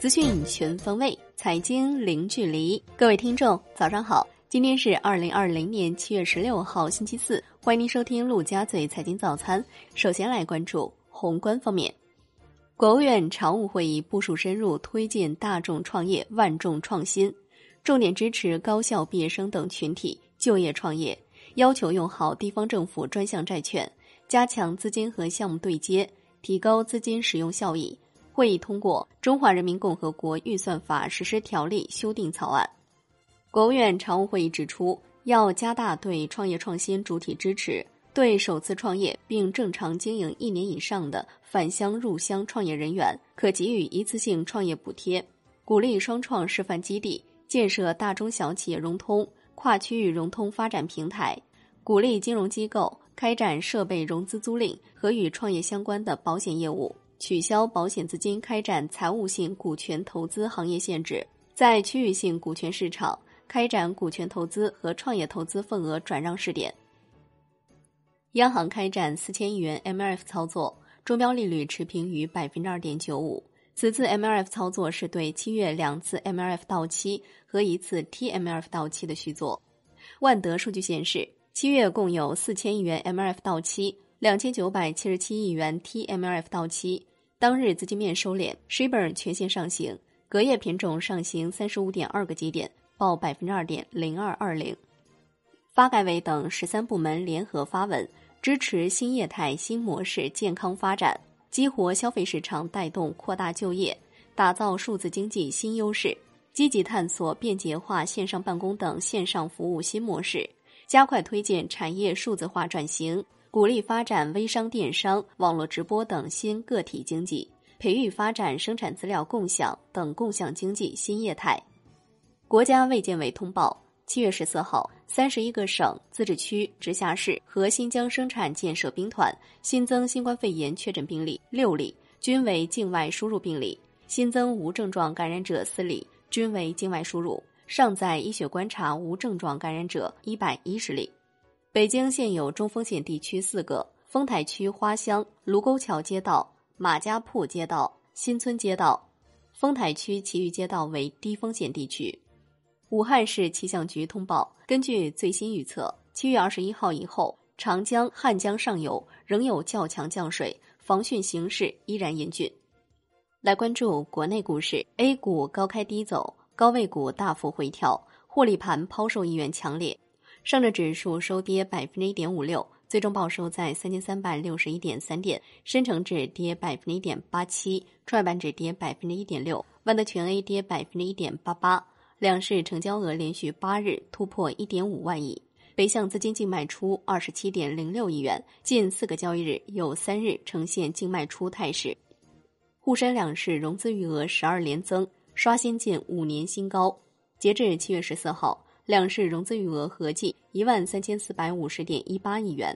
资讯全方位，财经零距离。各位听众，早上好！今天是二零二零年七月十六号，星期四。欢迎您收听陆家嘴财经早餐。首先来关注宏观方面，国务院常务会议部署深入推进大众创业、万众创新，重点支持高校毕业生等群体就业创业，要求用好地方政府专项债券，加强资金和项目对接，提高资金使用效益。会议通过《中华人民共和国预算法实施条例》修订草案。国务院常务会议指出，要加大对创业创新主体支持，对首次创业并正常经营一年以上的返乡入乡创业人员，可给予一次性创业补贴；鼓励双创示范基地，建设大中小企业融通、跨区域融通发展平台；鼓励金融机构开展设备融资租赁和与创业相关的保险业务。取消保险资金开展财务性股权投资行业限制，在区域性股权市场开展股权投资和创业投资份额转让试点。央行开展四千亿元 MLF 操作，中标利率持平于百分之二点九五。此次 MLF 操作是对七月两次 MLF 到期和一次 TMLF 到期的续作。万德数据显示，七月共有四千亿元 MLF 到期。两千九百七十七亿元 TMLF 到期，当日资金面收敛，Shibor 全线上行，隔夜品种上行三十五点二个基点，报百分之二点零二二零。发改委等十三部门联合发文，支持新业态新模式健康发展，激活消费市场，带动扩大就业，打造数字经济新优势，积极探索便捷化线上办公等线上服务新模式，加快推进产业数字化转型。鼓励发展微商、电商、网络直播等新个体经济，培育发展生产资料共享等共享经济新业态。国家卫健委通报：七月十四号，三十一个省、自治区、直辖市和新疆生产建设兵团新增新冠肺炎确诊病例六例，均为境外输入病例；新增无症状感染者四例，均为境外输入；尚在医学观察无症状感染者一百一十例。北京现有中风险地区四个：丰台区花乡卢沟桥街道、马家铺街道、新村街道。丰台区其余街道为低风险地区。武汉市气象局通报，根据最新预测，七月二十一号以后，长江、汉江上游仍有较强降水，防汛形势依然严峻。来关注国内股市，A 股高开低走，高位股大幅回调，获利盘抛售意愿强烈。上证指数收跌百分之一点五六，最终报收在三千三百六十一点三点；深成指跌百分之一点八七，创业板指跌百分之一点六，万德全 A 跌百分之一点八八。两市成交额连续八日突破一点五万亿，北向资金净卖出二十七点零六亿元，近四个交易日有三日呈现净卖出态势。沪深两市融资余额十二连增，刷新近五年新高。截至七月十四号。两市融资余额合计一万三千四百五十点一八亿元，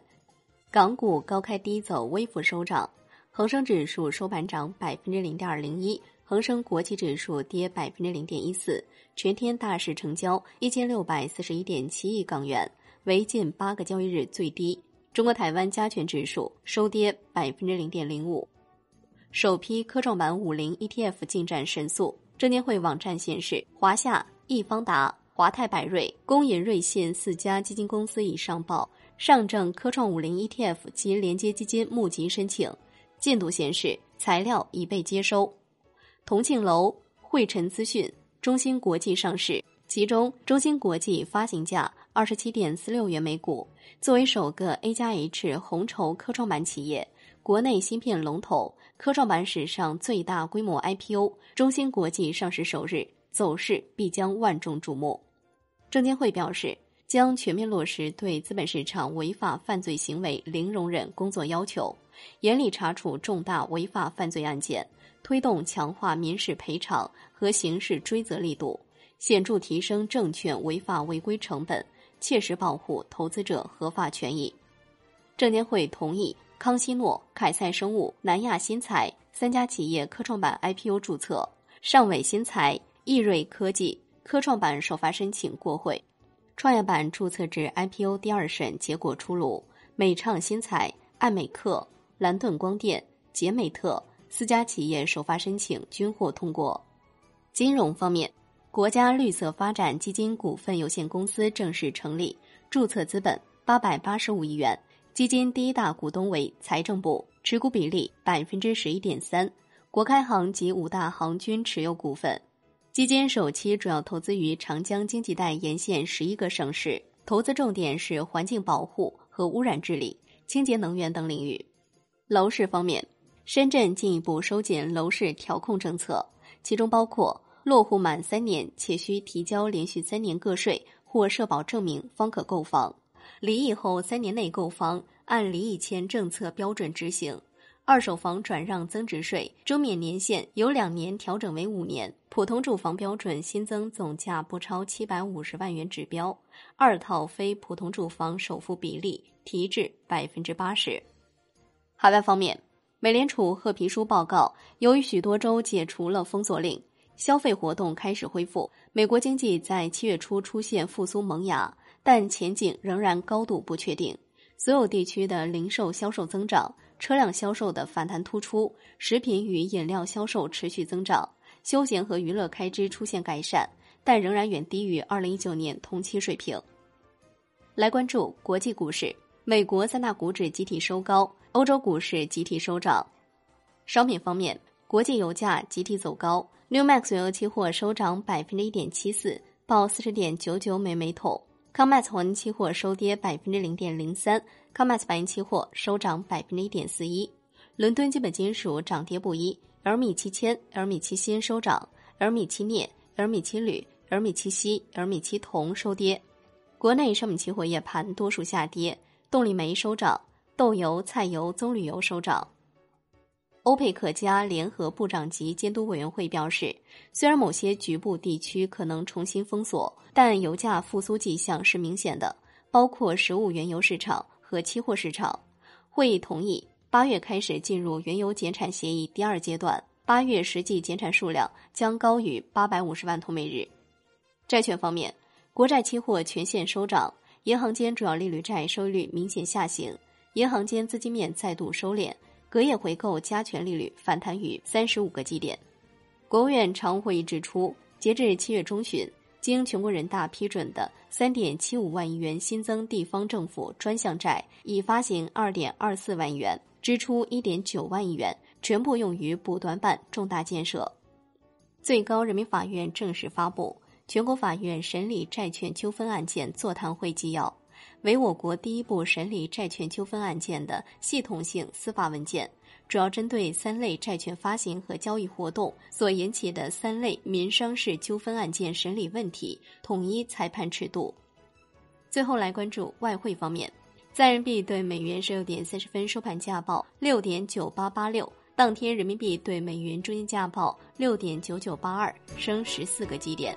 港股高开低走，微幅收涨。恒生指数收盘涨百分之零点零一，恒生国际指数跌百分之零点一四。全天大市成交一千六百四十一点七亿港元，为近八个交易日最低。中国台湾加权指数收跌百分之零点零五。首批科创板五零 ETF 进展神速，证监会网站显示，华夏、易方达。华泰柏瑞、工银瑞信四家基金公司已上报上证科创五零 ETF 及连接基金募集申请，进度显示材料已被接收。同庆楼、汇晨资讯、中芯国际上市，其中中芯国际发行价二十七点四六元每股，作为首个 A 加 H 红筹科创板企业，国内芯片龙头，科创板史上最大规模 IPO，中芯国际上市首日。走势必将万众瞩目。证监会表示，将全面落实对资本市场违法犯罪行为零容忍工作要求，严厉查处重大违法犯罪案件，推动强化民事赔偿和刑事追责力度，显著提升证券违法违规成本，切实保护投资者合法权益。证监会同意康希诺、凯赛生物、南亚新材三家企业科创板 IPO 注册，尚伟新材。易瑞科技科创板首发申请过会，创业板注册制 IPO 第二审结果出炉，美创新材、爱美克、蓝盾光电、杰美特四家企业首发申请均获通过。金融方面，国家绿色发展基金股份有限公司正式成立，注册资本八百八十五亿元，基金第一大股东为财政部，持股比例百分之十一点三，国开行及五大行均持有股份。基金首期主要投资于长江经济带沿线十一个省市，投资重点是环境保护和污染治理、清洁能源等领域。楼市方面，深圳进一步收紧楼市调控政策，其中包括。落户满三年且需提交连续三年个税或社保证明方可购房，离异后三年内购房按离异前政策标准执行。二手房转让增值税周免年限由两年调整为五年。普通住房标准新增总价不超七百五十万元指标，二套非普通住房首付比例提至百分之八十。海外方面，美联储褐皮书报告，由于许多州解除了封锁令。消费活动开始恢复，美国经济在七月初出现复苏萌芽，但前景仍然高度不确定。所有地区的零售销售增长，车辆销售的反弹突出，食品与饮料销售持续增长，休闲和娱乐开支出现改善，但仍然远低于二零一九年同期水平。来关注国际股市，美国三大股指集体收高，欧洲股市集体收涨。商品方面，国际油价集体走高。New Max 原油期货收涨百分之一点七四，报四十点九九美每桶。Comex 黄金期货收跌百分之零点零三，Comex 白银期货收涨百分之一点四一。伦敦基本金属涨跌不一，L 米七铅、L 米七锌收涨，L 米七镍、L 米七铝、L 米七锡、L 米七铜收跌。国内商品期货夜盘多数下跌，动力煤收涨，豆油、菜油、棕榈油收涨。欧佩克加联合部长级监督委员会表示，虽然某些局部地区可能重新封锁，但油价复苏迹象是明显的，包括实物原油市场和期货市场。会议同意八月开始进入原油减产协议第二阶段，八月实际减产数量将高于八百五十万桶每日。债券方面，国债期货全线收涨，银行间主要利率债收益率明显下行，银行间资金面再度收敛。隔夜回购加权利率反弹逾三十五个基点。国务院常务会议指出，截至七月中旬，经全国人大批准的三点七五万亿元新增地方政府专项债已发行二点二四万亿元，支出一点九万亿元，全部用于补短板重大建设。最高人民法院正式发布全国法院审理债券纠纷案件座谈会纪要。为我国第一部审理债券纠纷案件的系统性司法文件，主要针对三类债券发行和交易活动所引起的三类民商事纠纷案件审理问题，统一裁判尺度。最后来关注外汇方面，在人民币对美元十六点三十分收盘价报六点九八八六，当天人民币对美元中间价报六点九九八二，升十四个基点。